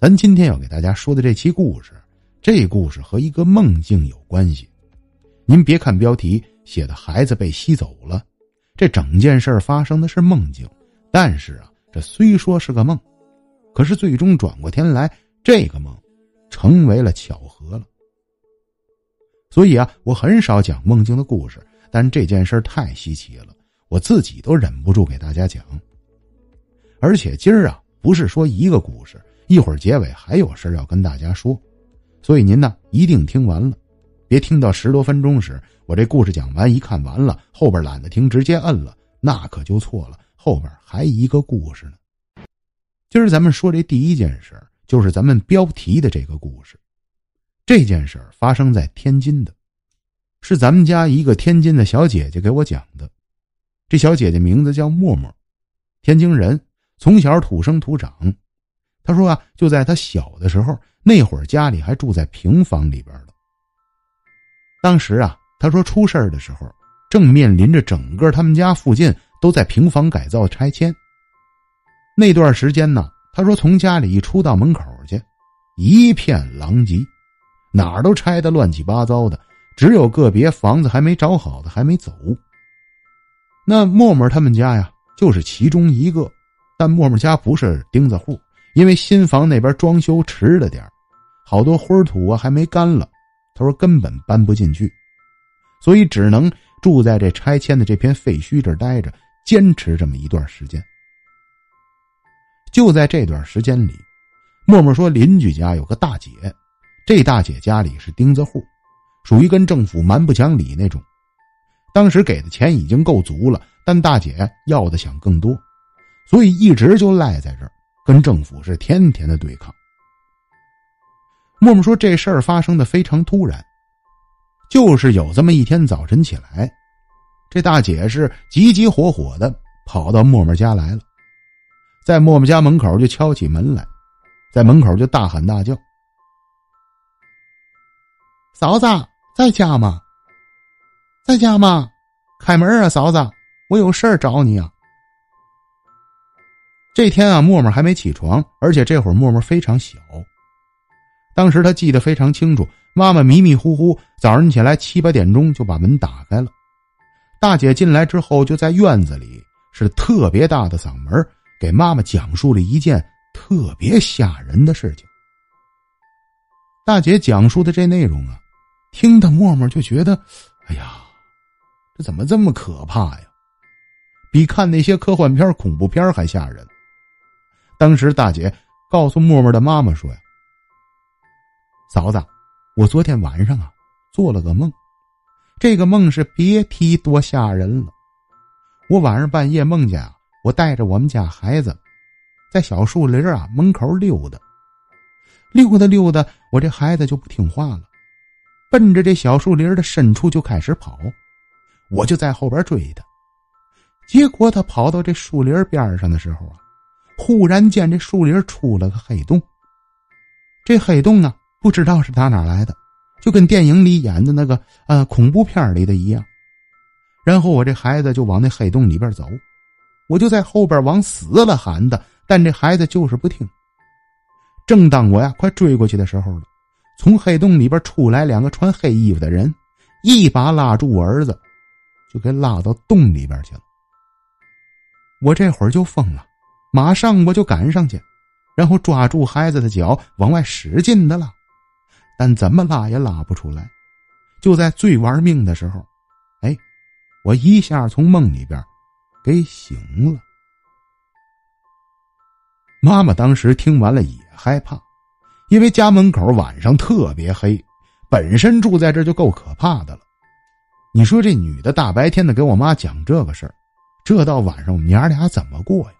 咱今天要给大家说的这期故事，这故事和一个梦境有关系。您别看标题写的孩子被吸走了，这整件事发生的是梦境。但是啊，这虽说是个梦，可是最终转过天来，这个梦成为了巧合了。所以啊，我很少讲梦境的故事，但这件事太稀奇了，我自己都忍不住给大家讲。而且今儿啊，不是说一个故事。一会儿结尾还有事要跟大家说，所以您呢一定听完了，别听到十多分钟时我这故事讲完一看完了后边懒得听直接摁了，那可就错了，后边还一个故事呢。今儿咱们说这第一件事就是咱们标题的这个故事，这件事发生在天津的，是咱们家一个天津的小姐姐给我讲的，这小姐姐名字叫默默，天津人，从小土生土长。他说啊，就在他小的时候，那会儿家里还住在平房里边的。当时啊，他说出事儿的时候，正面临着整个他们家附近都在平房改造拆迁。那段时间呢，他说从家里一出到门口去，一片狼藉，哪儿都拆的乱七八糟的，只有个别房子还没找好的还没走。那默默他们家呀，就是其中一个，但默默家不是钉子户。因为新房那边装修迟了点好多灰土啊还没干了，他说根本搬不进去，所以只能住在这拆迁的这片废墟这儿待着，坚持这么一段时间。就在这段时间里，默默说邻居家有个大姐，这大姐家里是钉子户，属于跟政府蛮不讲理那种。当时给的钱已经够足了，但大姐要的想更多，所以一直就赖在这儿。跟政府是天天的对抗。默默说这事儿发生的非常突然，就是有这么一天早晨起来，这大姐是急急火火的跑到默默家来了，在默默家门口就敲起门来，在门口就大喊大叫：“嫂子在家吗？在家吗？开门啊，嫂子，我有事儿找你啊。”这天啊，默默还没起床，而且这会儿默默非常小。当时他记得非常清楚，妈妈迷迷糊糊早上起来七八点钟就把门打开了，大姐进来之后就在院子里是特别大的嗓门给妈妈讲述了一件特别吓人的事情。大姐讲述的这内容啊，听得默默就觉得，哎呀，这怎么这么可怕呀？比看那些科幻片、恐怖片还吓人。当时大姐告诉默默的妈妈说：“呀，嫂子，我昨天晚上啊做了个梦，这个梦是别提多吓人了。我晚上半夜梦见啊，我带着我们家孩子在小树林啊门口溜达，溜达溜达，我这孩子就不听话了，奔着这小树林的深处就开始跑，我就在后边追他。结果他跑到这树林边上的时候啊。”忽然间，这树林出了个黑洞。这黑洞啊，不知道是打哪来的，就跟电影里演的那个呃恐怖片里的一样。然后我这孩子就往那黑洞里边走，我就在后边往死了喊的，但这孩子就是不听。正当我呀快追过去的时候了，从黑洞里边出来两个穿黑衣服的人，一把拉住我儿子，就给拉到洞里边去了。我这会儿就疯了。马上我就赶上去，然后抓住孩子的脚往外使劲的拉，但怎么拉也拉不出来。就在最玩命的时候，哎，我一下从梦里边给醒了。妈妈当时听完了也害怕，因为家门口晚上特别黑，本身住在这就够可怕的了。你说这女的大白天的给我妈讲这个事儿，这到晚上我们娘俩怎么过呀？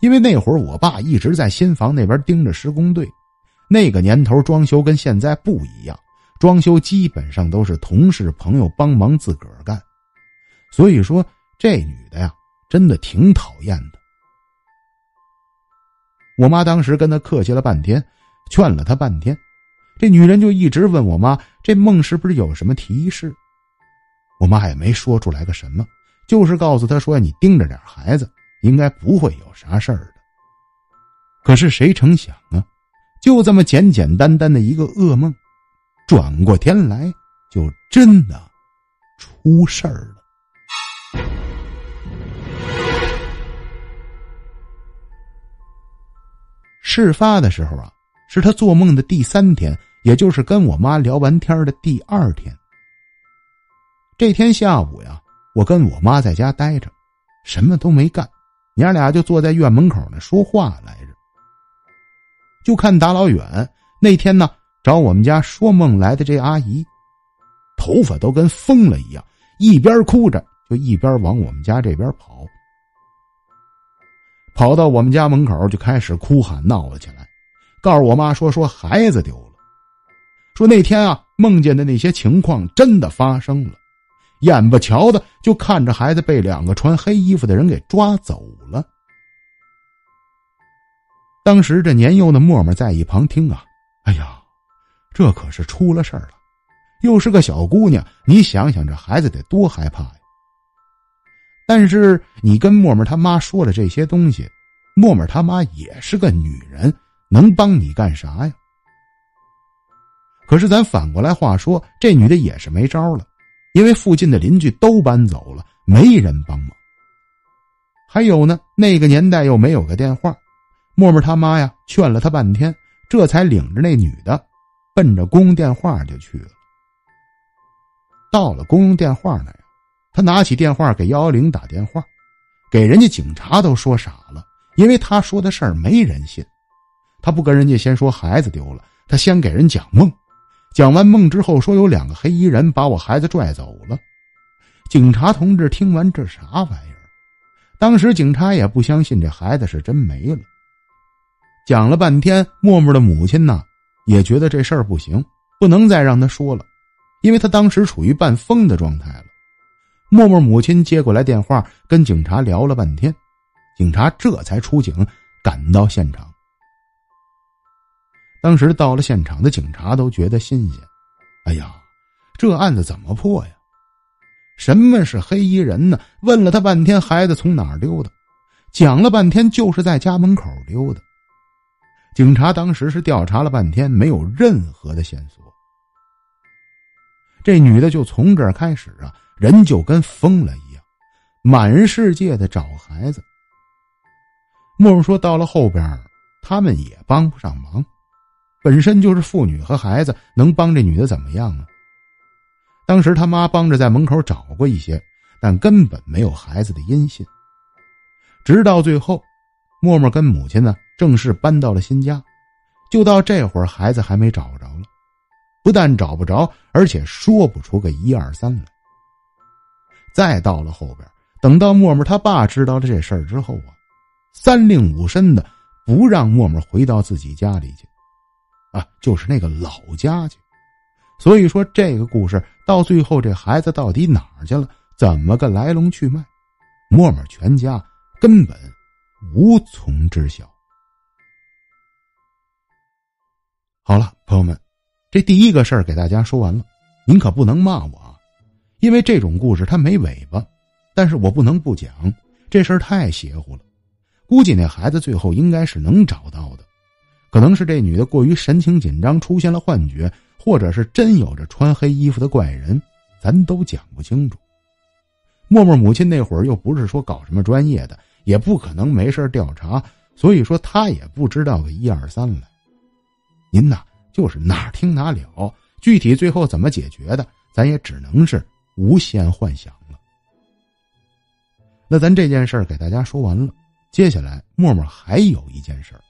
因为那会儿我爸一直在新房那边盯着施工队，那个年头装修跟现在不一样，装修基本上都是同事朋友帮忙自个儿干，所以说这女的呀真的挺讨厌的。我妈当时跟她客气了半天，劝了她半天，这女人就一直问我妈这梦是不是有什么提示，我妈也没说出来个什么，就是告诉她说你盯着点孩子。应该不会有啥事儿的。可是谁成想啊，就这么简简单单的一个噩梦，转过天来就真的出事儿了。事发的时候啊，是他做梦的第三天，也就是跟我妈聊完天的第二天。这天下午呀，我跟我妈在家待着，什么都没干，娘俩就坐在院门口呢说话来着。就看大老远那天呢，找我们家说梦来的这阿姨，头发都跟疯了一样，一边哭着就一边往我们家这边跑，跑到我们家门口就开始哭喊闹了起来，告诉我妈说说孩子丢了，说那天啊梦见的那些情况真的发生了，眼巴瞧的就看着孩子被两个穿黑衣服的人给抓走。当时这年幼的沫沫在一旁听啊，哎呀，这可是出了事儿了，又是个小姑娘，你想想这孩子得多害怕呀。但是你跟沫沫他妈说了这些东西，沫沫他妈也是个女人，能帮你干啥呀？可是咱反过来话说，这女的也是没招了，因为附近的邻居都搬走了，没人帮忙。还有呢，那个年代又没有个电话。默默他妈呀，劝了他半天，这才领着那女的，奔着公用电话就去了。到了公用电话那呀，他拿起电话给幺幺零打电话，给人家警察都说傻了，因为他说的事儿没人信。他不跟人家先说孩子丢了，他先给人讲梦，讲完梦之后说有两个黑衣人把我孩子拽走了。警察同志听完这啥玩意儿？当时警察也不相信这孩子是真没了。讲了半天，默默的母亲呢，也觉得这事儿不行，不能再让他说了，因为他当时处于半疯的状态了。默默母亲接过来电话，跟警察聊了半天，警察这才出警赶到现场。当时到了现场的警察都觉得新鲜，哎呀，这案子怎么破呀？什么是黑衣人呢？问了他半天，孩子从哪儿溜的？讲了半天，就是在家门口溜的。警察当时是调查了半天，没有任何的线索。这女的就从这儿开始啊，人就跟疯了一样，满世界的找孩子。莫说，到了后边，他们也帮不上忙，本身就是妇女和孩子，能帮这女的怎么样啊？当时他妈帮着在门口找过一些，但根本没有孩子的音信。直到最后，默默跟母亲呢。正式搬到了新家，就到这会儿，孩子还没找着了。不但找不着，而且说不出个一二三来。再到了后边，等到默默他爸知道了这事儿之后啊，三令五申的不让默默回到自己家里去，啊，就是那个老家去。所以说，这个故事到最后，这孩子到底哪儿去了？怎么个来龙去脉？默默全家根本无从知晓。好了，朋友们，这第一个事儿给大家说完了，您可不能骂我啊，因为这种故事它没尾巴，但是我不能不讲，这事儿太邪乎了，估计那孩子最后应该是能找到的，可能是这女的过于神情紧张出现了幻觉，或者是真有着穿黑衣服的怪人，咱都讲不清楚。默默母亲那会儿又不是说搞什么专业的，也不可能没事调查，所以说他也不知道个一二三来。您呐，就是哪听哪了，具体最后怎么解决的，咱也只能是无限幻想了。那咱这件事儿给大家说完了，接下来默默还有一件事儿，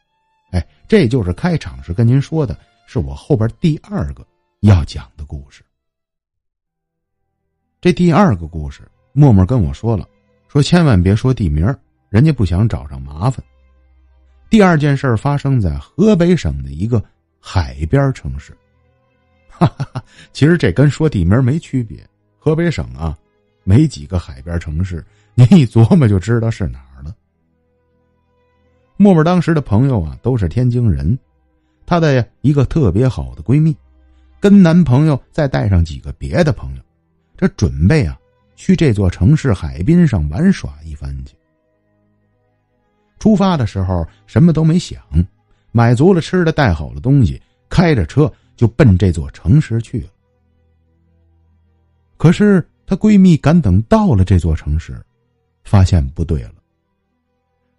哎，这就是开场时跟您说的，是我后边第二个要讲的故事。这第二个故事，默默跟我说了，说千万别说地名，人家不想找上麻烦。第二件事发生在河北省的一个。海边城市，哈哈！其实这跟说地名没区别。河北省啊，没几个海边城市，您一琢磨就知道是哪儿了。默默当时的朋友啊，都是天津人，她的一个特别好的闺蜜，跟男朋友再带上几个别的朋友，这准备啊去这座城市海滨上玩耍一番去。出发的时候什么都没想。买足了吃的，带好了东西，开着车就奔这座城市去了。可是她闺蜜赶等到了这座城市，发现不对了。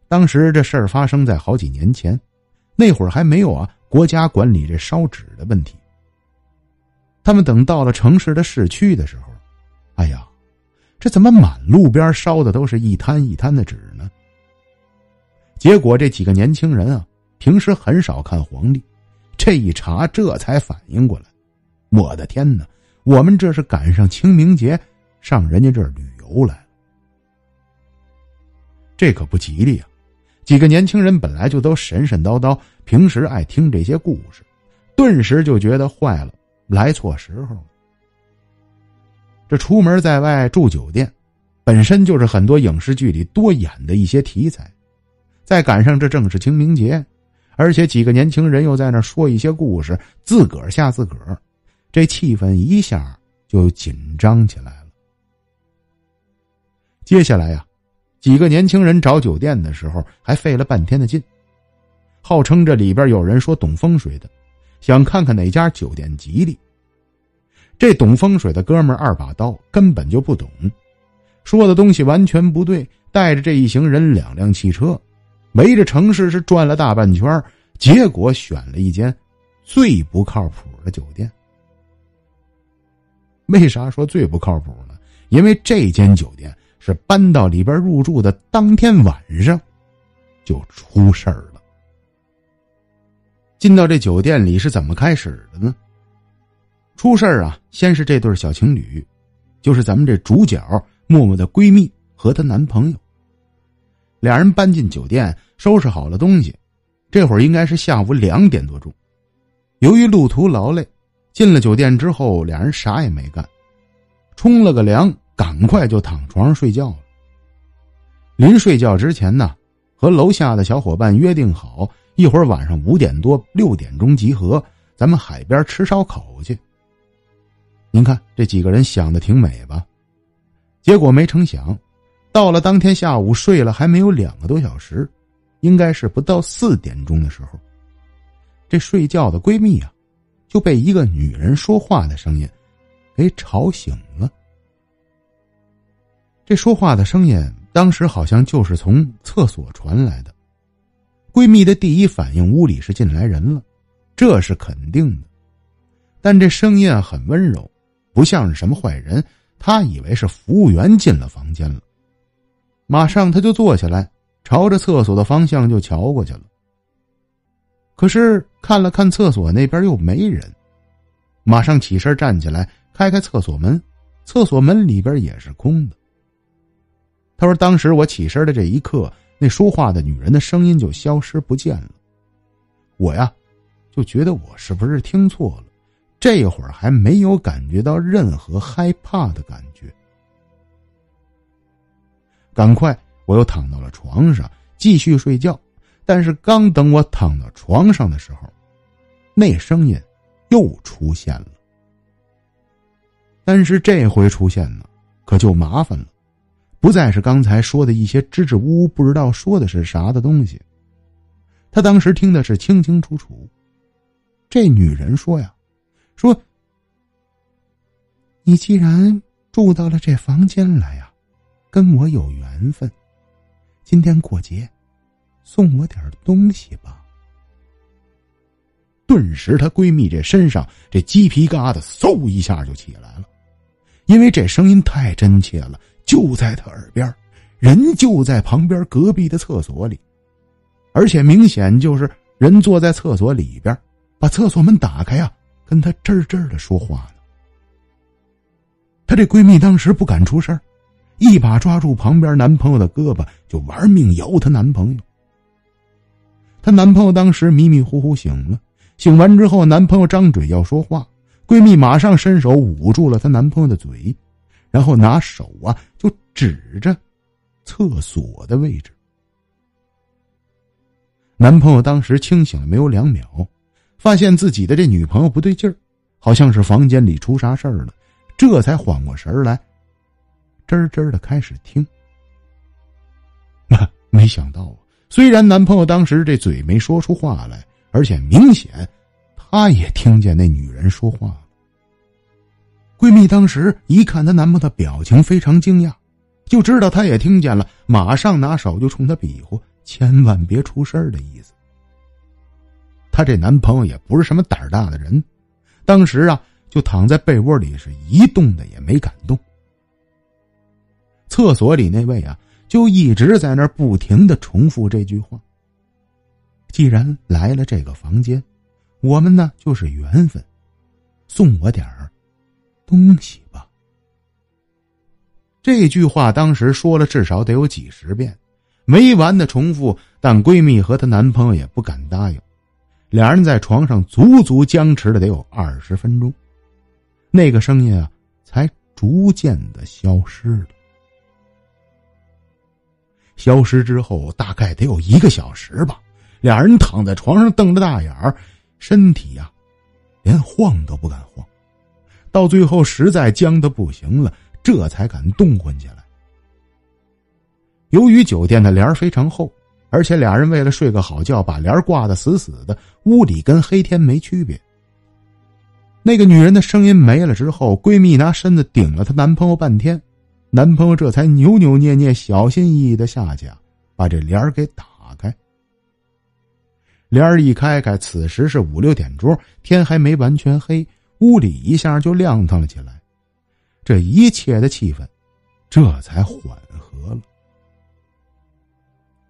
当时这事儿发生在好几年前，那会儿还没有啊国家管理这烧纸的问题。他们等到了城市的市区的时候，哎呀，这怎么满路边烧的都是一摊一摊的纸呢？结果这几个年轻人啊，平时很少看黄历，这一查这才反应过来，我的天哪，我们这是赶上清明节，上人家这儿旅游来了，这可不吉利啊！几个年轻人本来就都神神叨叨，平时爱听这些故事，顿时就觉得坏了，来错时候了。这出门在外住酒店，本身就是很多影视剧里多演的一些题材，再赶上这正是清明节，而且几个年轻人又在那说一些故事，自个儿吓自个儿，这气氛一下就紧张起来了。接下来呀。几个年轻人找酒店的时候，还费了半天的劲。号称这里边有人说懂风水的，想看看哪家酒店吉利。这懂风水的哥们二把刀根本就不懂，说的东西完全不对。带着这一行人两辆汽车，围着城市是转了大半圈，结果选了一间最不靠谱的酒店。为啥说最不靠谱呢？因为这间酒店。是搬到里边入住的当天晚上，就出事儿了。进到这酒店里是怎么开始的呢？出事儿啊，先是这对小情侣，就是咱们这主角默默的闺蜜和她男朋友。俩人搬进酒店，收拾好了东西，这会儿应该是下午两点多钟。由于路途劳累，进了酒店之后，俩人啥也没干，冲了个凉。赶快就躺床上睡觉了。临睡觉之前呢，和楼下的小伙伴约定好，一会儿晚上五点多六点钟集合，咱们海边吃烧烤去。您看这几个人想的挺美吧？结果没成想，到了当天下午睡了还没有两个多小时，应该是不到四点钟的时候，这睡觉的闺蜜啊，就被一个女人说话的声音给吵醒了。这说话的声音，当时好像就是从厕所传来的。闺蜜的第一反应，屋里是进来人了，这是肯定的。但这声音很温柔，不像是什么坏人。她以为是服务员进了房间了，马上她就坐下来，朝着厕所的方向就瞧过去了。可是看了看厕所那边又没人，马上起身站起来，开开厕所门，厕所门里边也是空的。他说：“当时我起身的这一刻，那说话的女人的声音就消失不见了。我呀，就觉得我是不是听错了？这会儿还没有感觉到任何害怕的感觉。赶快，我又躺到了床上继续睡觉。但是刚等我躺到床上的时候，那声音又出现了。但是这回出现呢，可就麻烦了。”不再是刚才说的一些支支吾吾、不知道说的是啥的东西。他当时听的是清清楚楚。这女人说呀：“说，你既然住到了这房间来呀，跟我有缘分。今天过节，送我点东西吧。”顿时，她闺蜜这身上这鸡皮疙瘩嗖一下就起来了，因为这声音太真切了。就在她耳边，人就在旁边隔壁的厕所里，而且明显就是人坐在厕所里边，把厕所门打开呀，跟她吱吱的说话呢。她这闺蜜当时不敢出声，一把抓住旁边男朋友的胳膊，就玩命摇她男朋友。她男朋友当时迷迷糊糊醒了，醒完之后，男朋友张嘴要说话，闺蜜马上伸手捂住了她男朋友的嘴。然后拿手啊，就指着厕所的位置。男朋友当时清醒了没有两秒，发现自己的这女朋友不对劲儿，好像是房间里出啥事儿了，这才缓过神来，吱吱的开始听。没想到，虽然男朋友当时这嘴没说出话来，而且明显，他也听见那女人说话。闺蜜当时一看她男朋友的表情非常惊讶，就知道她也听见了，马上拿手就冲她比划，千万别出事儿的意思。她这男朋友也不是什么胆儿大的人，当时啊就躺在被窝里，是一动的也没敢动。厕所里那位啊，就一直在那儿不停的重复这句话。既然来了这个房间，我们呢就是缘分，送我点儿东西吧。这句话当时说了至少得有几十遍，没完的重复，但闺蜜和她男朋友也不敢答应。两人在床上足足僵持了得有二十分钟，那个声音啊才逐渐的消失了。消失之后，大概得有一个小时吧。俩人躺在床上，瞪着大眼儿，身体呀，连晃都不敢晃。到最后实在僵的不行了，这才敢动换起来。由于酒店的帘非常厚，而且俩人为了睡个好觉，把帘挂的死死的，屋里跟黑天没区别。那个女人的声音没了之后，闺蜜拿身子顶了她男朋友半天，男朋友这才扭扭捏捏、小心翼翼的下去，把这帘儿给打开。帘儿一开开，此时是五六点钟，天还没完全黑，屋里一下就亮堂了起来。这一切的气氛，这才缓和了。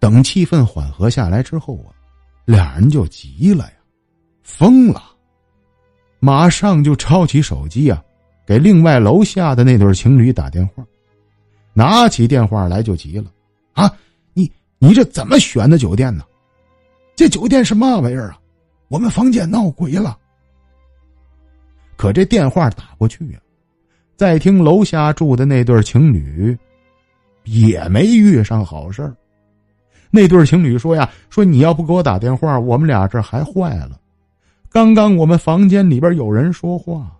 等气氛缓和下来之后啊，俩人就急了呀，疯了，马上就抄起手机啊，给另外楼下的那对情侣打电话。拿起电话来就急了，啊，你你这怎么选的酒店呢？这酒店是嘛玩意儿啊？我们房间闹鬼了。可这电话打过去呀，再听楼下住的那对情侣，也没遇上好事那对情侣说呀：“说你要不给我打电话，我们俩这还坏了。刚刚我们房间里边有人说话。”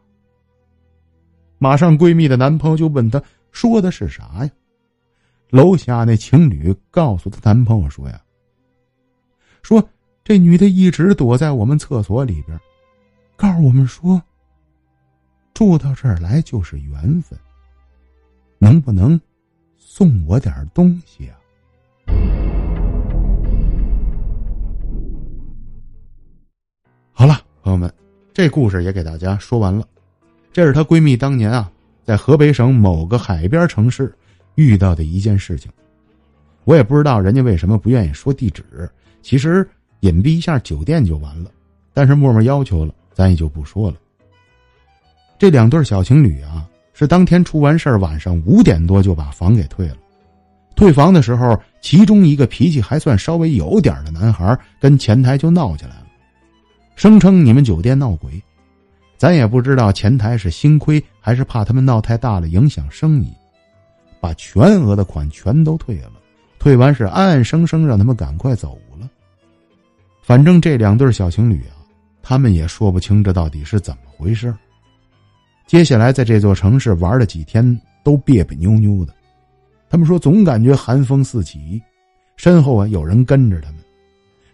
马上闺蜜的男朋友就问她说的是啥呀？楼下那情侣告诉她男朋友说呀。说这女的一直躲在我们厕所里边，告诉我们说，住到这儿来就是缘分。能不能送我点东西啊？好了，朋友们，这故事也给大家说完了。这是她闺蜜当年啊，在河北省某个海边城市遇到的一件事情。我也不知道人家为什么不愿意说地址。其实隐蔽一下酒店就完了，但是默默要求了，咱也就不说了。这两对小情侣啊，是当天出完事儿，晚上五点多就把房给退了。退房的时候，其中一个脾气还算稍微有点的男孩跟前台就闹起来了，声称你们酒店闹鬼。咱也不知道前台是心亏还是怕他们闹太大了影响生意，把全额的款全都退了。退完是安安生生让他们赶快走了。反正这两对小情侣啊，他们也说不清这到底是怎么回事。接下来在这座城市玩了几天，都别别扭扭的。他们说总感觉寒风四起，身后啊有人跟着他们，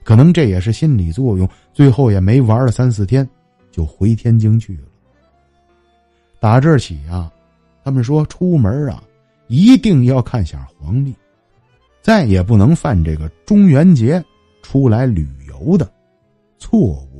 可能这也是心理作用。最后也没玩了三四天，就回天津去了。打这起啊，他们说出门啊一定要看下黄历，再也不能犯这个中元节出来旅。游的错误。